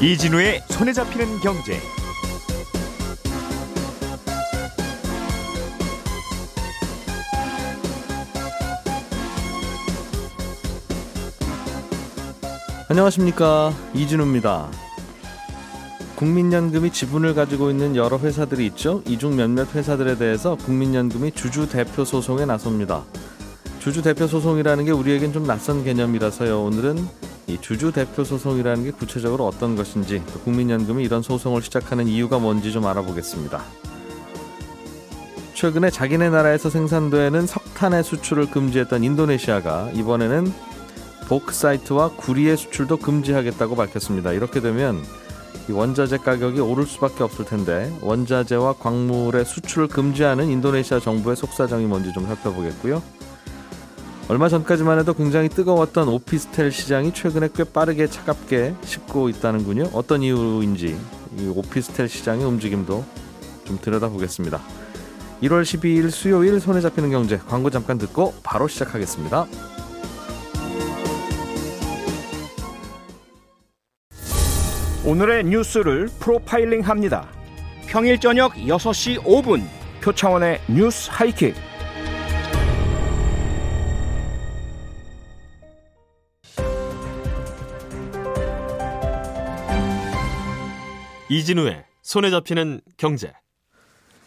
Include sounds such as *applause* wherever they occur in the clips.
이진우의 손에 잡히는 경제. 안녕하십니까 이진우입니다. 국민연금이 지분을 가지고 있는 여러 회사들이 있죠. 이 중 몇몇 회사들에 대해서 국민연금이 주주 대표 소송에 나섭니다. 주주 대표 소송이라는 게 우리에겐 좀 낯선 개념이라서요. 오늘은 이 주주 대표 소송이라는 게 구체적으로 어떤 것인지 또 국민연금이 이런 소송을 시작하는 이유가 뭔지 좀 알아보겠습니다. 최근에 자기네 나라에서 생산되는 석탄의 수출을 금지했던 인도네시아가 이번에는 보크사이트와 구리의 수출도 금지하겠다고 밝혔습니다. 이렇게 되면 원자재 가격이 오를 수밖에 없을 텐데 원자재와 광물의 수출을 금지하는 인도네시아 정부의 속사정이 뭔지 좀 살펴보겠고요. 얼마 전까지만 해도 굉장히 뜨거웠던 오피스텔 시장이 최근에 꽤 빠르게 차갑게 식고 있다는군요. 어떤 이유인지 이 오피스텔 시장의 움직임도 좀 들여다보겠습니다. 1월 12일 수요일 손에 잡히는 경제 광고 잠깐 듣고 바로 시작하겠습니다. 오늘의 뉴스를 프로파일링 합니다. 평일 저녁 6시 5분 표창원의 뉴스 하이킥. 이진우의 손에 잡히는 경제.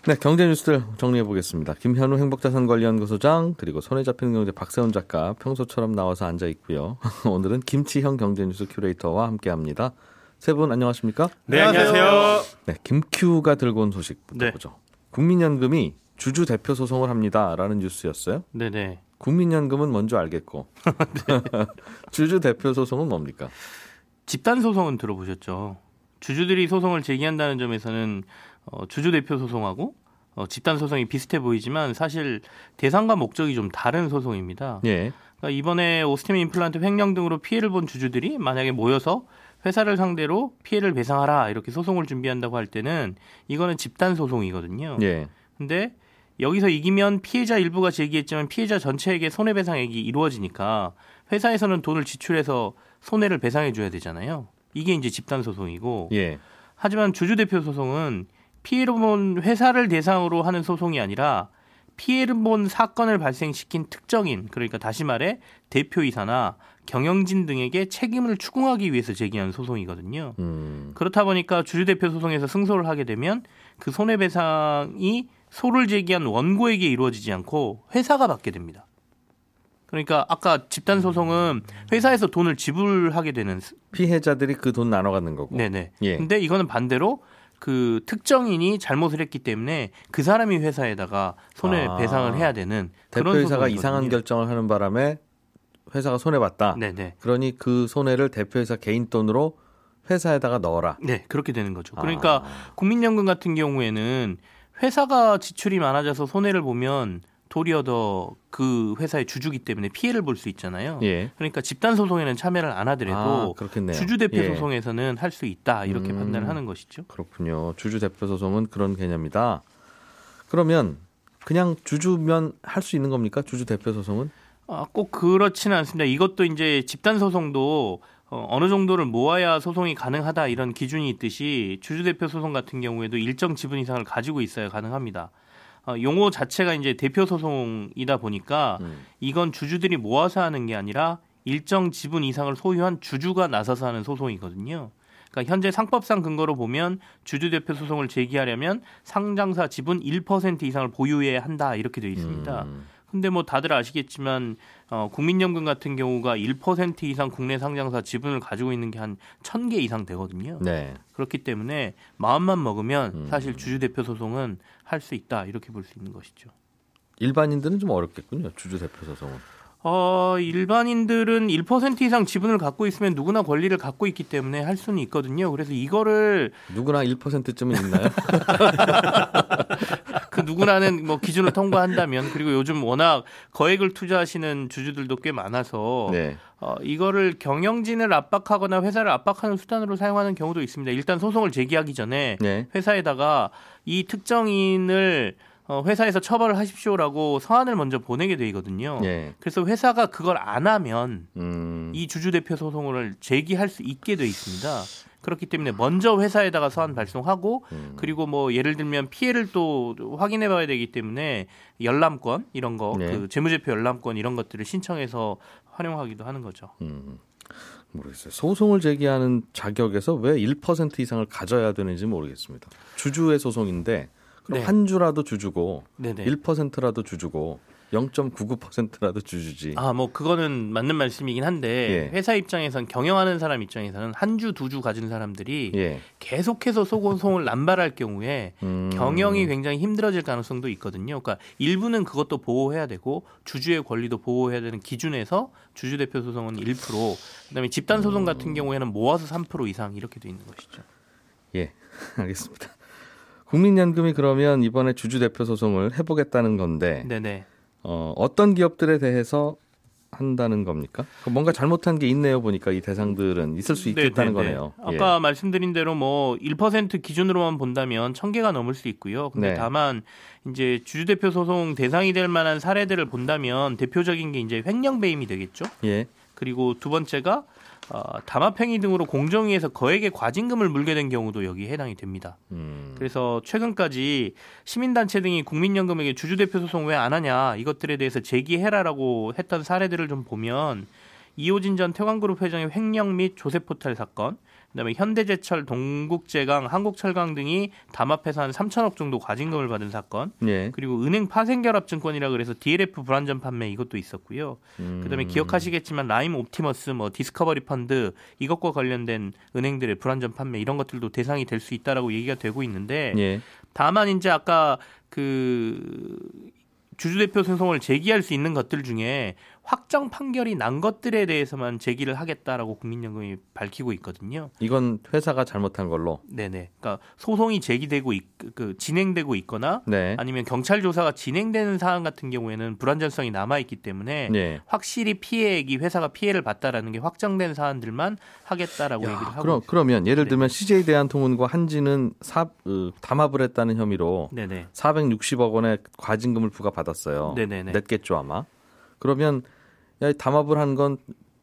네, 경제 뉴스들 정리해 보겠습니다. 김현우 행복자산관리연구소장 그리고 손에 잡히는 경제 박세훈 작가 평소처럼 나와서 앉아 있고요. *laughs* 오늘은 김치형 경제 뉴스 큐레이터와 함께합니다. 세 분 안녕하십니까? 네, 안녕하세요. 네, 김큐가 들고 온 소식부터 네. 보죠. 국민연금이 주주 대표 소송을 합니다라는 뉴스였어요. 네 네. 국민연금은 먼저 알겠고 *laughs* *laughs* 주주 대표 소송은 뭡니까? 집단 소송은 들어보셨죠? 주주들이 소송을 제기한다는 점에서는 어, 주주 대표 소송하고 어, 집단 소송이 비슷해 보이지만 사실 대상과 목적이 좀 다른 소송입니다. 예, 그러니까 이번에 오스템 임플란트 횡령 등으로 피해를 본 주주들이 만약에 모여서 회사를 상대로 피해를 배상하라 이렇게 소송을 준비한다고 할 때는 이거는 집단 소송이거든요. 예, 근데 여기서 이기면 피해자 일부가 제기했지만 피해자 전체에게 손해배상액이 이루어지니까 회사에서는 돈을 지출해서 손해를 배상해 줘야 되잖아요. 이게 이제 집단 소송이고 예. 하지만 주주 대표 소송은 피해를 본 회사를 대상으로 하는 소송이 아니라 피해를 본 사건을 발생시킨 특정인 그러니까 다시 말해 대표이사나 경영진 등에게 책임을 추궁하기 위해서 제기한 소송이거든요. 음, 그렇다 보니까 주주 대표 소송에서 승소를 하게 되면 그 손해배상이 소를 제기한 원고에게 이루어지지 않고 회사가 받게 됩니다. 그러니까 아까 집단 소송은 회사에서 돈을 지불하게 되는 스- 피해자들이 그 돈 나눠 갖는 거고. 네네. 예. 근데 이거는 반대로 그 특정인이 잘못을 했기 때문에 그 사람이 회사에다가 손해 아. 배상을 해야 되는 대표이사가 소송이거든요. 이상한 결정을 하는 바람에 회사가 손해 봤다. 네네. 그러니 그 손해를 대표이사 개인 돈으로 회사에다가 넣어라. 네, 그렇게 되는 거죠. 그러니까 아, 국민연금 같은 경우에는 회사가 지출이 많아져서 손해를 보면 도리어 더 그 회사의 주주기 때문에 피해를 볼 수 있잖아요. 예. 그러니까 집단 소송에는 참여를 안 하더라도 아. 주주 대표 예. 소송에서는 할 수 있다 이렇게 음. 판단을 하는 것이죠. 그렇군요. 주주 대표 소송은 그런 개념이다. 그러면 그냥 주주면 할 수 있는 겁니까? 주주 대표 소송은? 아, 꼭 그렇지는 않습니다. 이것도 이제 집단 소송도 어, 어느 정도를 모아야 소송이 가능하다 이런 기준이 있듯이 주주대표 소송 같은 경우에도 일정 지분 이상을 가지고 있어야 가능합니다. 어, 용어 자체가 이제 대표 소송이다 보니까 음. 이건 주주들이 모아서 하는 게 아니라 일정 지분 이상을 소유한 주주가 나서서 하는 소송이거든요. 그러니까 현재 상법상 근거로 보면 주주 대표 소송을 제기하려면 상장사 지분 1% 이상을 보유해야 한다 이렇게 되어 있습니다. 음, 근데 뭐 다들 아시겠지만 어, 국민연금 같은 경우가 1% 이상 국내 상장사 지분을 가지고 있는 게 한 1000개 이상 되거든요. 네. 그렇기 때문에 마음만 먹으면 음. 사실 주주 대표 소송은 할 수 있다 이렇게 볼 수 있는 것이죠. 일반인들은 좀 어렵겠군요. 주주 대표 소송은. 어, 일반인들은 1% 이상 지분을 갖고 있으면 누구나 권리를 갖고 있기 때문에 할 수는 있거든요. 그래서 이거를 누구나 1%쯤은 있나요? *laughs* 그 누구나는 뭐 기준을 통과한다면 그리고 요즘 워낙 거액을 투자하시는 주주들도 꽤 많아서 네. 어, 이거를 경영진을 압박하거나 회사를 압박하는 수단으로 사용하는 경우도 있습니다. 일단 소송을 제기하기 전에 네. 회사에다가 이 특정인을 어, 회사에서 처벌을 하십시오라고 서한을 먼저 보내게 되거든요. 예. 그래서 회사가 그걸 안 하면 음. 이 주주 대표 소송을 제기할 수 있게 돼 있습니다. 그렇기 때문에 먼저 회사에다가 서한 발송하고 음. 그리고 뭐 예를 들면 피해를 또 확인해 봐야 되기 때문에 열람권 이런 거, 네. 그 재무제표 열람권 이런 것들을 신청해서 활용하기도 하는 거죠. 음, 모르겠어요. 소송을 제기하는 자격에서 왜 1% 이상을 가져야 되는지 모르겠습니다. 주주의 소송인데 그럼 네. 한 주라도 주주고 네네. 1%라도 주주고 0.99%라도 주주지. 아, 뭐 그거는 맞는 말씀이긴 한데 예. 회사 입장에선 경영하는 사람 입장에서는 한 주, 두 주 가진 사람들이 예. 계속해서 소송을 남발할 경우에 음. 경영이 굉장히 힘들어질 가능성도 있거든요. 그러니까 일부는 그것도 보호해야 되고 주주의 권리도 보호해야 되는 기준에서 주주 대표 소송은 1%, 그다음에 집단 소송 같은 경우에는 모아서 3% 이상 이렇게 돼 있는 것이죠. 예. *laughs* 알겠습니다. 국민연금이 그러면 이번에 주주 대표 소송을 해보겠다는 건데 네네. 어, 어떤 기업들에 대해서 한다는 겁니까? 그 뭔가 잘못한 게 있네요 보니까 이 대상들은 있을 수 있겠다는 네네네. 거네요. 예. 아까 말씀드린 대로 뭐 1% 기준으로만 본다면 1000개가 넘을 수 있고요. 근데 네. 다만 이제 주주 대표 소송 대상이 될 만한 사례들을 본다면 대표적인 게 이제 횡령 배임이 되겠죠. 예. 그리고 두 번째가 어, 담합행위 등으로 공정위에서 거액의 과징금을 물게 된 경우도 여기에 해당이 됩니다. 음. 그래서 최근까지 시민단체 등이 국민연금에게 주주대표 소송 왜 안 하냐 이것들에 대해서 제기해라라고 했던 사례들을 좀 보면 이호진 전 태광그룹 회장의 횡령 및 조세 포탈 사건, 그다음에 현대제철, 동국제강, 한국철강 등이 담합해서 한 3천억 정도 과징금을 받은 사건, 예. 그리고 은행 파생결합증권이라 그래서 DLF 불완전 판매 이것도 있었고요. 음. 그다음에 기억하시겠지만 라임 옵티머스, 뭐 디스커버리 펀드 이것과 관련된 은행들의 불안전 판매 이런 것들도 대상이 될 수 있다라고 얘기가 되고 있는데 예. 다만 이제 아까 그 주주대표 소송을 제기할 수 있는 것들 중에 확정 판결이 난 것들에 대해서만 제기를 하겠다라고 국민연금이 밝히고 있거든요. 이건 회사가 잘못한 걸로. 네네. 그러니까 소송이 제기되고 있, 그 진행되고 있거나 네. 아니면 경찰 조사가 진행되는 사안 같은 경우에는 불안전성이 남아 있기 때문에 예. 확실히 피해액이 회사가 피해를 봤다라는 게 확정된 사안들만 하겠다라고 얘기를 하고 그럼 있습니다. 그러면 예를 네. 들면 CJ 대한통운과 한지는 사, 어, 담합을 했다는 혐의로 네네. 460억 원의 과징금을 부과받았어요. 네네네. 냈겠죠 아마. 그러면 야, 담합을 한 건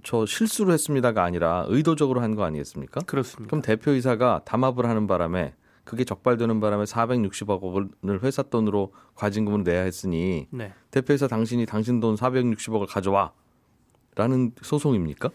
저 실수로 했습니다가 아니라 의도적으로 한 거 아니겠습니까? 그렇습니다. 그럼 대표이사가 담합을 하는 바람에 그게 적발되는 바람에 460억 원을 회사 돈으로 과징금을 내야 했으니 네. 대표이사 당신이 당신 돈 460억을 가져와. 라는 소송입니까?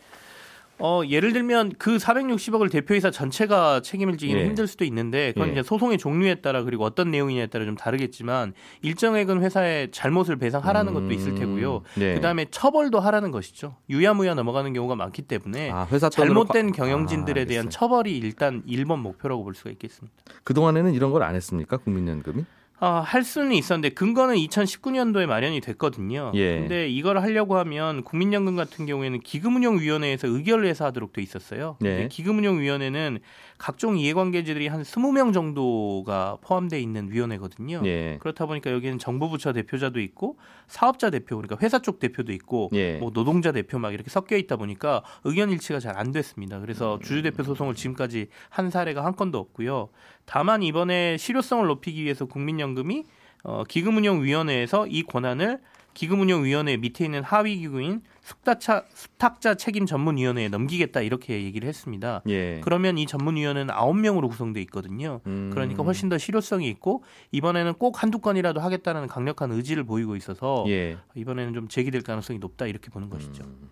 어, 예를 들면 그 460억을 대표이사 전체가 책임을 지기는 예. 힘들 수도 있는데 그건 예. 이제 소송의 종류에 따라 그리고 어떤 내용이냐에 따라 좀 다르겠지만 일정액은 회사에 잘못을 배상하라는 것도 있을 테고요. 네. 그다음에 처벌도 하라는 것이죠. 유야무야 넘어가는 경우가 많기 때문에 아, 회사 잘못된 과- 경영진들에 아, 대한. 처벌이 일단 1번 목표라고 볼 수가 있겠습니다. 그동안에는 이런 걸 안 했습니까? 국민연금이? 아, 할 수는 있었는데 근거는 2019년도에 마련이 됐거든요. 예. 근데 이걸 하려고 하면 국민연금 같은 경우에는 기금운용위원회에서 의결을 해서 하도록 돼 있었어요. 네. 근데 기금운용위원회는 각종 이해관계자들이 한 20명 정도가 포함되어 있는 위원회거든요. 예. 그렇다 보니까 여기는 정부 부처 대표자도 있고 사업자 대표 그러니까 회사 쪽 대표도 있고 예. 뭐 노동자 대표 막 이렇게 섞여 있다 보니까 의견 일치가 잘 안 됐습니다. 음. 그래서 주주 대표 소송을 지금까지 한 사례가 한 건도 없고요. 다만 이번에 실효성을 높이기 위해서 국민연금 이 어, 기금운용위원회에서 이 권한을 기금운용위원회 밑에 있는 하위 기구인 숙탁자, 숙탁자 책임 전문위원회에 넘기겠다 이렇게 얘기를 했습니다. 예. 그러면 이 전문위원회는 9명으로 구성돼 있거든요. 음. 그러니까 훨씬 더 실효성이 있고 이번에는 꼭 한두 건이라도 하겠다는 강력한 의지를 보이고 있어서 예. 이번에는 좀 제기될 가능성이 높다 이렇게 보는 것이죠. 음.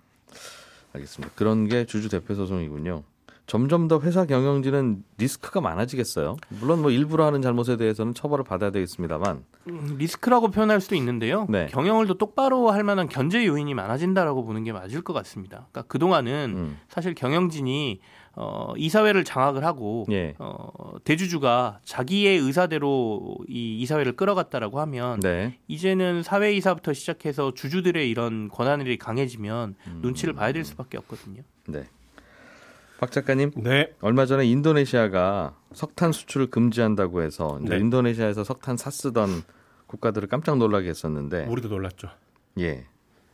알겠습니다. 그런 게 주주 대표 소송이군요. 점점 더 회사 경영진은 리스크가 많아지겠어요. 물론 뭐 일부러 하는 잘못에 대해서는 처벌을 받아야 되겠습니다만. 음, 리스크라고 표현할 수도 있는데요. 네. 경영을 더 똑바로 할 만한 견제 요인이 많아진다라고 보는 게 맞을 것 같습니다. 그러니까 그 동안은 음. 사실 경영진이 어, 이사회를 장악을 하고 예. 어, 대주주가 자기의 의사대로 이 이사회를 끌어갔다라고 하면 네. 이제는 사회 이사부터 시작해서 주주들의 이런 권한이 강해지면 음. 눈치를 봐야 될 수밖에 없거든요. 네. 박 작가님, 네. 얼마 전에 인도네시아가 석탄 수출을 금지한다고 해서 네. 인도네시아에서 석탄 샀쓰던 국가들을 깜짝 놀라게 했었는데 우리도 놀랐죠. 예.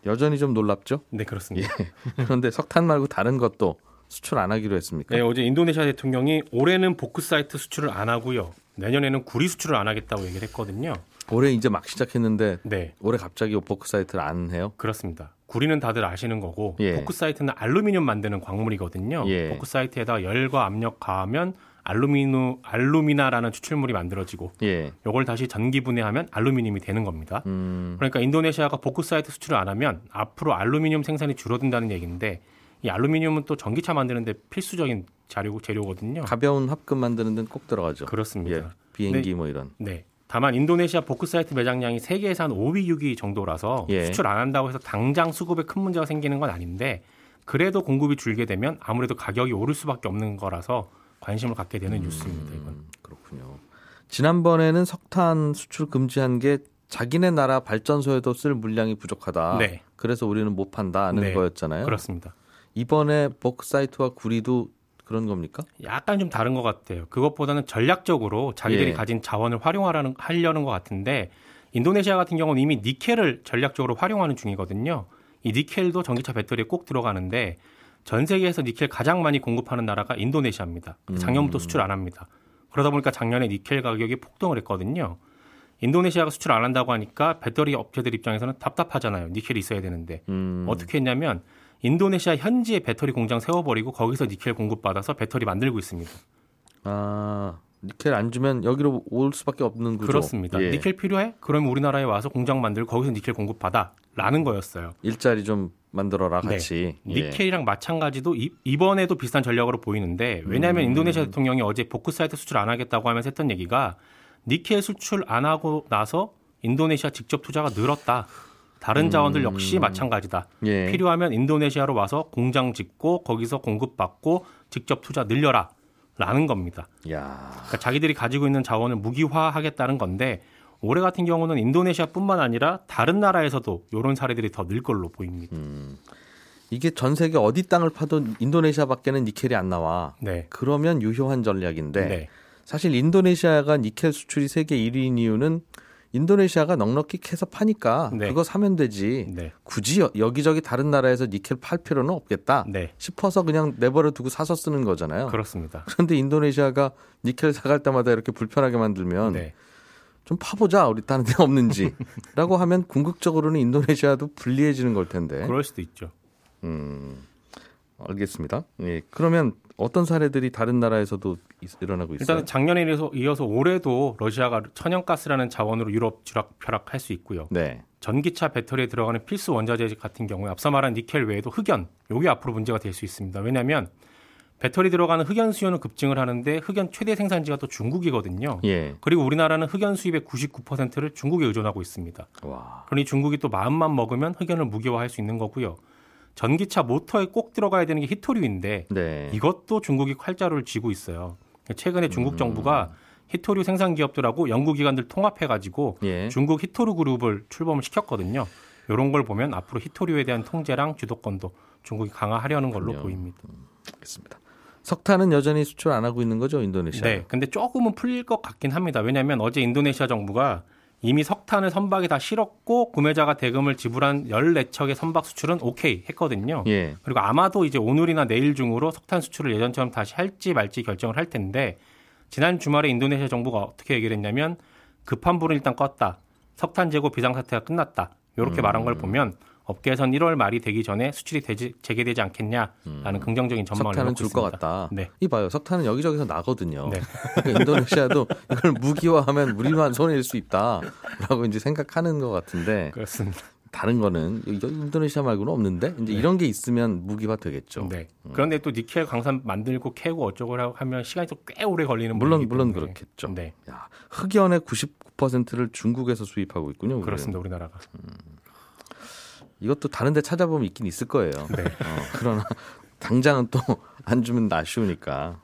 여전히 좀 놀랍죠? 네, 그렇습니다. *laughs* 그런데 석탄 말고 다른 것도 수출 안 하기로 했습니까? 네, 어제 인도네시아 대통령이 올해는 보크 사이트 수출을 안 하고요. 내년에는 구리 수출을 안 하겠다고 얘기를 했거든요. 올해 이제 막 시작했는데 네, 올해 갑자기 보크사이트를 안 해요? 그렇습니다. 구리는 다들 아시는 거고 예. 보크사이트는 알루미늄 만드는 광물이거든요. 예. 보크사이트에다 열과 압력 가하면 알루미누 알루미나라는 추출물이 만들어지고 예. 요걸 다시 전기 분해하면 알루미늄이 되는 겁니다. 음, 그러니까 인도네시아가 보크사이트 수출을 안 하면 앞으로 알루미늄 생산이 줄어든다는 얘기인데 이 알루미늄은 또 전기차 만드는데 필수적인 자료 재료거든요. 가벼운 합금 만드는 데는 꼭 들어가죠. 그렇습니다. 예. 비행기 뭐 이런. 네. 다만 인도네시아 보크사이트 매장량이 세계에서 한 5위, 6위 정도라서 예. 수출 안 한다고 해서 당장 수급에 큰 문제가 생기는 건 아닌데 그래도 공급이 줄게 되면 아무래도 가격이 오를 수밖에 없는 거라서 관심을 갖게 되는 뉴스입니다. 이건. 음, 그렇군요. 지난번에는 석탄 수출 금지한 게 자기네 나라 발전소에도 쓸 물량이 부족하다. 네. 그래서 우리는 못 판다는 네. 거였잖아요. 그렇습니다. 이번에 보크사이트와 구리도 그런 겁니까? 약간 좀 다른 것 같아요. 그것보다는 전략적으로 자기들이 예. 가진 자원을 활용하려는 하려는 것 같은데 인도네시아 같은 경우는 이미 니켈을 전략적으로 활용하는 중이거든요. 이 니켈도 전기차 배터리에 꼭 들어가는데 전 세계에서 니켈 가장 많이 공급하는 나라가 인도네시아입니다. 작년부터 수출 안 합니다. 그러다 보니까 작년에 니켈 가격이 폭등을 했거든요. 인도네시아가 수출 안 한다고 하니까 배터리 업체들 입장에서는 답답하잖아요. 니켈이 있어야 되는데 음, 어떻게 했냐면 인도네시아 현지에 배터리 공장 세워버리고 거기서 니켈 공급받아서 배터리 만들고 있습니다. 아 니켈 안 주면 여기로 올 수밖에 없는 구조. 그렇습니다. 예. 니켈 필요해? 그러면 우리나라에 와서 공장 만들고 거기서 니켈 공급받아. 라는 거였어요. 일자리 좀 만들어라 네. 같이. 예. 니켈이랑 마찬가지도 이, 이번에도 비슷한 전략으로 보이는데 왜냐하면 음. 인도네시아 대통령이 어제 보크사이트 수출 안 하겠다고 하면서 했던 얘기가 니켈 수출 안 하고 나서 인도네시아 직접 투자가 늘었다. 다른 자원들 역시 마찬가지다. 음. 예. 필요하면 인도네시아로 와서 공장 짓고 거기서 공급받고 직접 투자 늘려라. 라는 겁니다. 야. 그러니까 자기들이 가지고 있는 자원을 무기화하겠다는 건데 올해 같은 경우는 인도네시아뿐만 아니라 다른 나라에서도 이런 사례들이 더 늘 걸로 보입니다. 음. 이게 전 세계 어디 땅을 파도 인도네시아밖에는 니켈이 안 나와. 네. 그러면 유효한 전략인데 네. 사실 인도네시아가 니켈 수출이 세계 1위인 이유는 인도네시아가 넉넉히 캐서 파니까 네. 그거 사면 되지. 네. 굳이 여- 여기저기 다른 나라에서 니켈 팔 필요는 없겠다 네. 싶어서 그냥 내버려 두고 사서 쓰는 거잖아요. 그렇습니다. 그런데 인도네시아가 니켈 사갈 때마다 이렇게 불편하게 만들면 네. 좀 파보자 우리 다른 데 없는지라고 *laughs* 하면 궁극적으로는 인도네시아도 불리해지는 걸 텐데. 그럴 수도 있죠. 음, 알겠습니다. 예, 그러면 어떤 사례들이 다른 나라에서도 있- 일어나고 있어요? 일단 작년에 이어서, 이어서 올해도 러시아가 천연가스라는 자원으로 유럽 주락펴락할 수 있고요. 네. 전기차 배터리에 들어가는 필수 원자재 같은 경우에 앞서 말한 니켈 외에도 흑연, 요게 앞으로 문제가 될 수 있습니다. 왜냐하면 배터리 들어가는 흑연 수요는 급증을 하는데 흑연 최대 생산지가 또 중국이거든요. 예. 그리고 우리나라는 흑연 수입의 99%를 중국에 의존하고 있습니다. 와. 그러니 중국이 또 마음만 먹으면 흑연을 무기화할 수 있는 거고요. 전기차 모터에 꼭 들어가야 되는 게 히토류인데 네. 이것도 중국이 활자로를 쥐고 있어요. 최근에 중국 음. 정부가 히토류 생산 기업들하고 연구기관들 통합해 가지고 예. 중국 히토류 그룹을 출범을 시켰거든요. 이런 걸 보면 앞으로 히토류에 대한 통제랑 주도권도 중국이 강화하려는 걸로 그렇군요. 보입니다. 알겠습니다. 석탄은 여전히 수출 안 하고 있는 거죠, 인도네시아? 네, 근데 조금은 풀릴 것 같긴 합니다. 왜냐하면 어제 인도네시아 정부가 이미 석탄을 선박에 다 실었고 구매자가 대금을 지불한 14척의 선박 수출은 오케이 했거든요. 예. 그리고 아마도 이제 오늘이나 내일 중으로 석탄 수출을 예전처럼 다시 할지 말지 결정을 할 텐데 지난 주말에 인도네시아 정부가 어떻게 얘기를 했냐면 급한 불은 일단 껐다. 석탄 재고 비상사태가 끝났다. 이렇게 말한 걸 보면 업계에선 1월 말이 되기 전에 수출이 되지, 재개되지 않겠냐라는 긍정적인 전망을 석탄은 줄 것. 같다. 네. 이봐요, 석탄은 여기저기서 나거든요. 네. *laughs* 인도네시아도 이걸 무기화하면 우리만 손해일 수 있다라고 이제 생각하는 것 같은데 그렇습니다. 다른 거는 인도네시아 말고는 없는데 이제 이런 게 있으면 무기화 되겠죠. 네. 그런데 또 니켈 강산 만들고 캐고 어쩌고 하면 시간이 또 꽤 오래 걸리는 물론 물론 때문에. 그렇겠죠. 네. 야, 흑연의 99%를 중국에서 수입하고 있군요. 우리는. 그렇습니다. 우리나라가. 이것도 다른 데 찾아보면 있긴 있을 거예요. 네. 어, 그러나 *laughs* 당장은 또 안 주면 아쉬우니까.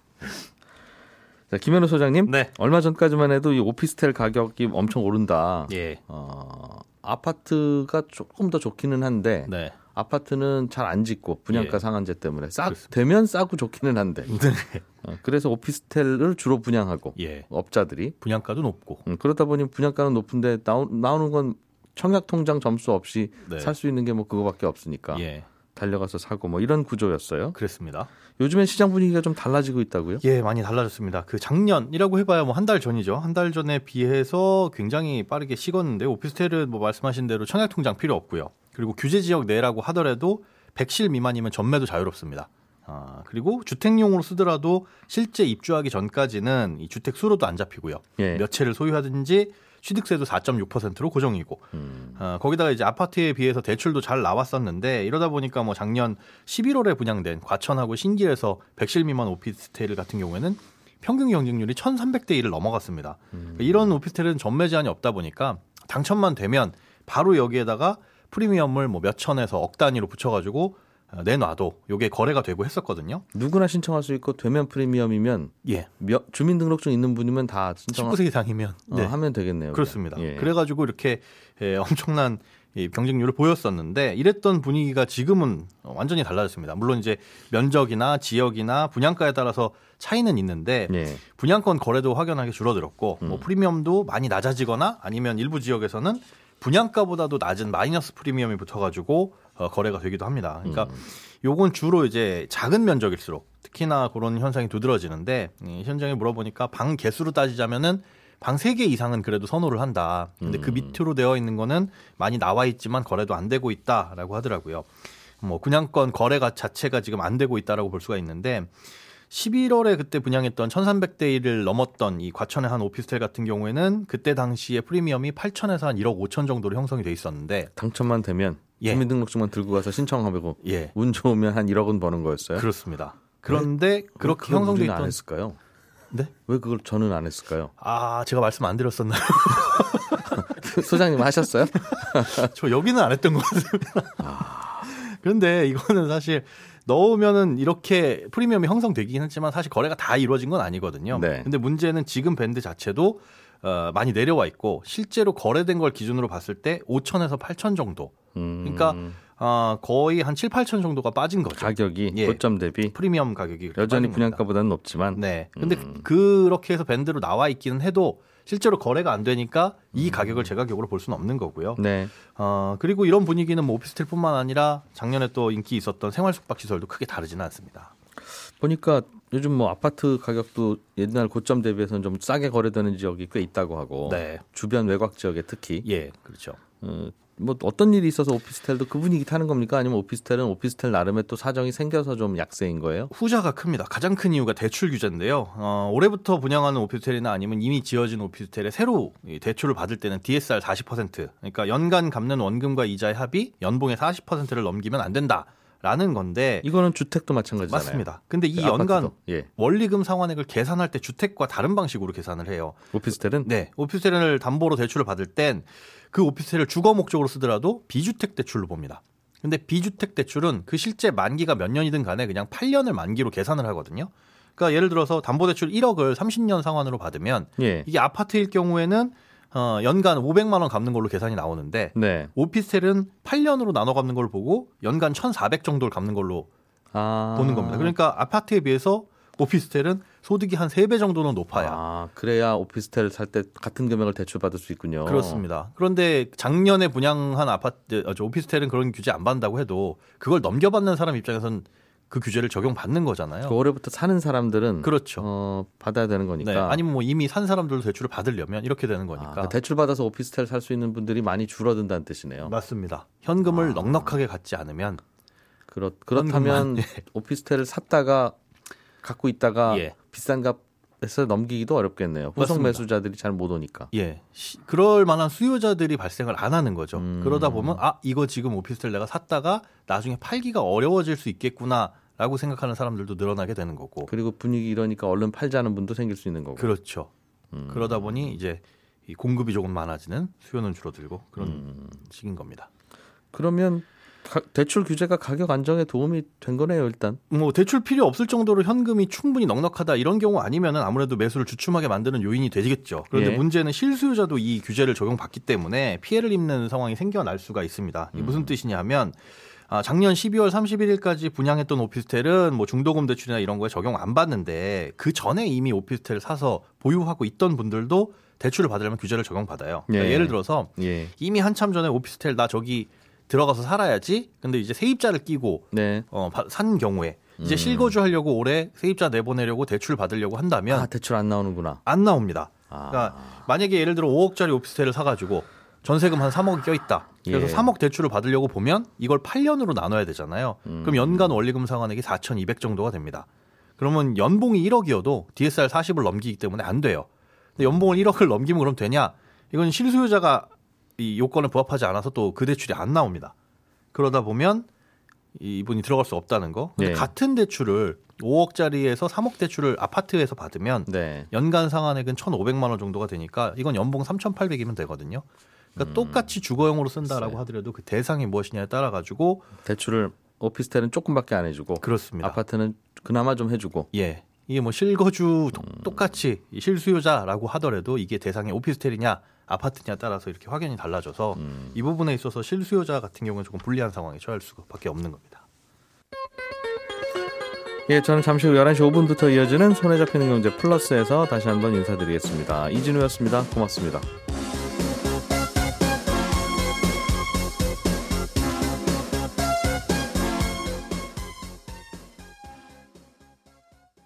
자, 김현우 소장님. 네. 얼마 전까지만 해도 이 오피스텔 가격이 엄청 오른다. 예. 어, 아파트가 조금 더 좋기는 한데 네. 아파트는 잘 안 짓고 분양가 예. 상한제 때문에 싸 그렇습니다. 되면 싸고 좋기는 한데. *laughs* 어, 그래서 오피스텔을 주로 분양하고 예. 업자들이 분양가도 높고. 음, 그러다 보니 분양가는 높은데 나오, 나오는 건 청약 통장 점수 없이 네. 살수 있는 게 뭐 그거밖에 없으니까 예. 달려가서 사고 뭐 이런 구조였어요. 그랬습니다. 요즘엔 시장 분위기가 좀 달라지고 있다고요? 예, 많이 달라졌습니다. 그 작년이라고 해봐야 뭐 한 달 전이죠. 한 달 전에 비해서 굉장히 빠르게 식었는데 오피스텔은 뭐 말씀하신 대로 청약 통장 필요 없고요. 그리고 규제 지역 내라고 하더라도 100실 미만이면 전매도 자유롭습니다. 아, 그리고 주택용으로 쓰더라도 실제 입주하기 전까지는 이 주택 수로도 안 잡히고요. 예. 몇 채를 소유하든지 취득세도 4.6%로 고정이고 음. 어, 거기다가 이제 아파트에 비해서 대출도 잘 나왔었는데 이러다 보니까 뭐 작년 11월에 분양된 과천하고 신길에서 100실 미만 오피스텔 같은 경우에는 평균 경쟁률이 1,300대 1을 넘어갔습니다. 그러니까 이런 오피스텔은 전매 제한이 없다 보니까 당첨만 되면 바로 여기에다가 프리미엄을 뭐 몇 천에서 억 단위로 붙여가지고 어, 내놔도 요게 거래가 되고 했었거든요. 누구나 신청할 수 있고 되면 프리미엄이면 예. 몇, 주민등록증 있는 분이면 다 신청 19세 이상이면 어, 네. 하면 되겠네요. 그렇습니다. 예. 그래 가지고 이렇게 예, *laughs* 엄청난 이 경쟁률을 보였었는데 이랬던 분위기가 지금은 완전히 달라졌습니다. 물론 이제 면적이나 지역이나 분양가에 따라서 차이는 있는데 예. 분양권 거래도 확연하게 줄어들었고 뭐 프리미엄도 많이 낮아지거나 아니면 일부 지역에서는 분양가보다도 낮은 마이너스 프리미엄이 붙어가지고 어, 거래가 되기도 합니다. 그러니까 요건 주로 이제 작은 면적일수록 특히나 그런 현상이 두드러지는데 이 현장에 물어보니까 방 개수로 따지자면은 방세개 이상은 그래도 선호를 한다. 근데 그 밑으로 되어 있는 거는 많이 나와 있지만 거래도 안 되고 있다라고 하더라고요. 뭐 분양권 거래가 자체가 지금 안 되고 있다라고 볼 수가 있는데 11월에 그때 분양했던 1,300대 1을 넘었던 이 과천의 한 오피스텔 같은 경우에는 그때 당시에 프리미엄이 8천에서 한 1억 5천 정도로 형성이 돼 있었는데 당첨만 되면 예. 주민등록증만 들고 가서 신청하고 예 운 좋으면 한 1억은 버는 거였어요. 그렇습니다. 그런데 그렇게 그걸 형성돼 우리는 안 있던 했을까요? 네? 왜 그걸 저는 안 했을까요? 아 제가 말씀 안 드렸었나요? *laughs* 소장님 하셨어요? *laughs* 저 여기는 안 했던 것 같습니다. 아. 그런데 이거는 사실 넣으면은 이렇게 프리미엄이 형성되긴 했지만 사실 거래가 다 이루어진 건 아니거든요. 네. 근데 문제는 지금 밴드 자체도 어, 많이 내려와 있고 실제로 거래된 걸 기준으로 봤을 때 5천에서 8천 정도. 음, 그러니까 어, 거의 한 7, 8천 정도가 빠진 거죠. 가격이 예. 고점 대비 프리미엄 가격이 여전히. 분양가보다는 높지만 네. 근데 음. 그렇게 해서 밴드로 나와 있기는 해도 실제로 거래가 안 되니까 음. 이 가격을 제 가격으로 볼 수는 없는 거고요. 네. 어, 그리고 이런 분위기는 뭐 오피스텔뿐만 아니라 작년에 또 인기 있었던 생활 숙박 시설도 크게 다르지는 않습니다. 보니까 요즘 뭐 아파트 가격도 옛날 고점 대비해서는 좀 싸게 거래되는 지역이 꽤 있다고 하고 네. 주변 외곽 지역에 특히 예, 그렇죠. 어, 뭐 어떤 일이 있어서 오피스텔도 그 분위기 타는 겁니까? 아니면 오피스텔은 오피스텔 나름의 또 사정이 생겨서 좀 약세인 거예요? 후자가 큽니다. 가장 큰 이유가 대출 규제인데요. 어, 올해부터 분양하는 오피스텔이나 아니면 이미 지어진 오피스텔에 새로 이 대출을 받을 때는 DSR 40% 그러니까 연간 갚는 원금과 이자의 합이 연봉의 40%를 넘기면 안 된다 라는 건데 이거는 주택도 마찬가지잖아요. 맞습니다. 근데 이그 연간. 예. 원리금 상환액을 계산할 때 주택과 다른 방식으로 계산을 해요. 오피스텔은 네, 오피스텔을 담보로 대출을 받을 땐 그 오피스텔을 주거 목적으로 쓰더라도 비주택 대출로 봅니다. 근데 비주택 대출은 그 실제 만기가 몇 년이든 간에 그냥 8년을 만기로 계산을 하거든요. 그러니까 예를 들어서 담보대출 1억을 30년 상환으로 받으면 예. 이게 아파트일 경우에는 어, 연간 500만 원 갚는 걸로 계산이 나오는데 네. 오피스텔은 8년으로 나눠 갚는 걸 보고 연간 1,400 정도를 갚는 걸로 아. 보는 겁니다. 그러니까 아파트에 비해서 오피스텔은 소득이 한 3배 정도는 높아야 아, 그래야 오피스텔 살 때 같은 금액을 대출받을 수 있군요. 그렇습니다. 그런데 작년에 분양한 아파트, 오피스텔은 그런 규제 안 받는다고 해도 그걸 넘겨받는 사람 입장에서는 그 규제를 적용받는 거잖아요. 그 올해부터 사는 사람들은 그렇죠. 어, 받아야 되는 거니까. 네. 아니면 뭐 이미 산 사람들도 대출을 받으려면 이렇게 되는 아, 거니까. 그러니까 대출 받아서 오피스텔 살 수 있는 분들이 많이 줄어든다는 뜻이네요. 맞습니다. 현금을 아. 넉넉하게 갖지 않으면 그렇 그렇다면 예. *laughs* 오피스텔을 샀다가 갖고 있다가 예. 비싼 값 에서 넘기기도 어렵겠네요. 후속 맞습니다. 매수자들이 잘 못 오니까. 예, 시- 그럴 만한 수요자들이 발생을 안 하는 거죠. 음. 그러다 보면 아 이거 지금 오피스텔 내가 샀다가 나중에 팔기가 어려워질 수 있겠구나 라고 생각하는 사람들도 늘어나게 되는 거고. 그리고 분위기 이러니까 얼른 팔자는 분도 생길 수 있는 거고. 그렇죠. 음. 그러다 보니 이제 이 공급이 조금 많아지는 수요는 줄어들고 그런 음. 식인 겁니다. 그러면 가- 대출 규제가 가격 안정에 도움이 된 거네요, 일단. 뭐 대출 필요 없을 정도로 현금이 충분히 넉넉하다 이런 경우 아니면은 아무래도 매수를 주춤하게 만드는 요인이 되겠죠. 그런데 예. 문제는 실수요자도 이 규제를 적용받기 때문에 피해를 입는 상황이 생겨날 수가 있습니다. 음. 무슨 뜻이냐면 아, 작년 12월 31일까지 분양했던 오피스텔은 뭐 중도금 대출이나 이런 거에 적용 안 받는데 그 전에 이미 오피스텔을 사서 보유하고 있던 분들도 대출을 받으려면 규제를 적용받아요. 그러니까 예. 예를 들어서 예. 이미 한참 전에 오피스텔 나 저기 들어가서 살아야지. 근데 이제 세입자를 끼고 네. 어, 바- 산 경우에 이제 실거주 하려고 올해 세입자 내보내려고 대출 받으려고 한다면 아, 대출 안 나오는구나. 안 나옵니다. 아. 그러니까 만약에 예를 들어 5억짜리 오피스텔을 사가지고 전세금 한 3억이 껴있다. 그래서 예. 3억 대출을 받으려고 보면 이걸 8년으로 나눠야 되잖아요. 음. 그럼 연간 원리금 상환액이 4,200 정도가 됩니다. 그러면 연봉이 1억이어도 DSR 40을 넘기기 때문에 안 돼요. 근데 연봉을 1억을 넘기면 그럼 되냐? 이건 실수요자가 이 요건에 부합하지 않아서 또 그 대출이 안 나옵니다. 그러다 보면 이분이 들어갈 수 없다는 거. 근데 네. 같은 대출을 5억짜리에서 3억 대출을 아파트에서 받으면 네. 연간 상환액은 1,500만 원 정도가 되니까 이건 연봉 3,800이면 되거든요. 그러니까 똑같이 주거용으로 쓴다라고. 하더라도 그 대상이 무엇이냐에 따라 가지고 대출을 오피스텔은 조금밖에 안 해주고 그렇습니다. 아파트는 그나마 좀 해주고. 예. 이게 뭐 실거주 도- 똑같이 이 실수요자라고 하더라도 이게 대상이 오피스텔이냐 아파트냐 따라서 이렇게 확연히 달라져서 음. 이 부분에 있어서 실수요자 같은 경우는 조금 불리한 상황에 처할 수밖에 없는 겁니다. 예, 저는 잠시 후 11시 5분부터 이어지는 손에 잡히는 경제 플러스에서 다시 한번 인사드리겠습니다. 이진우였습니다. 고맙습니다.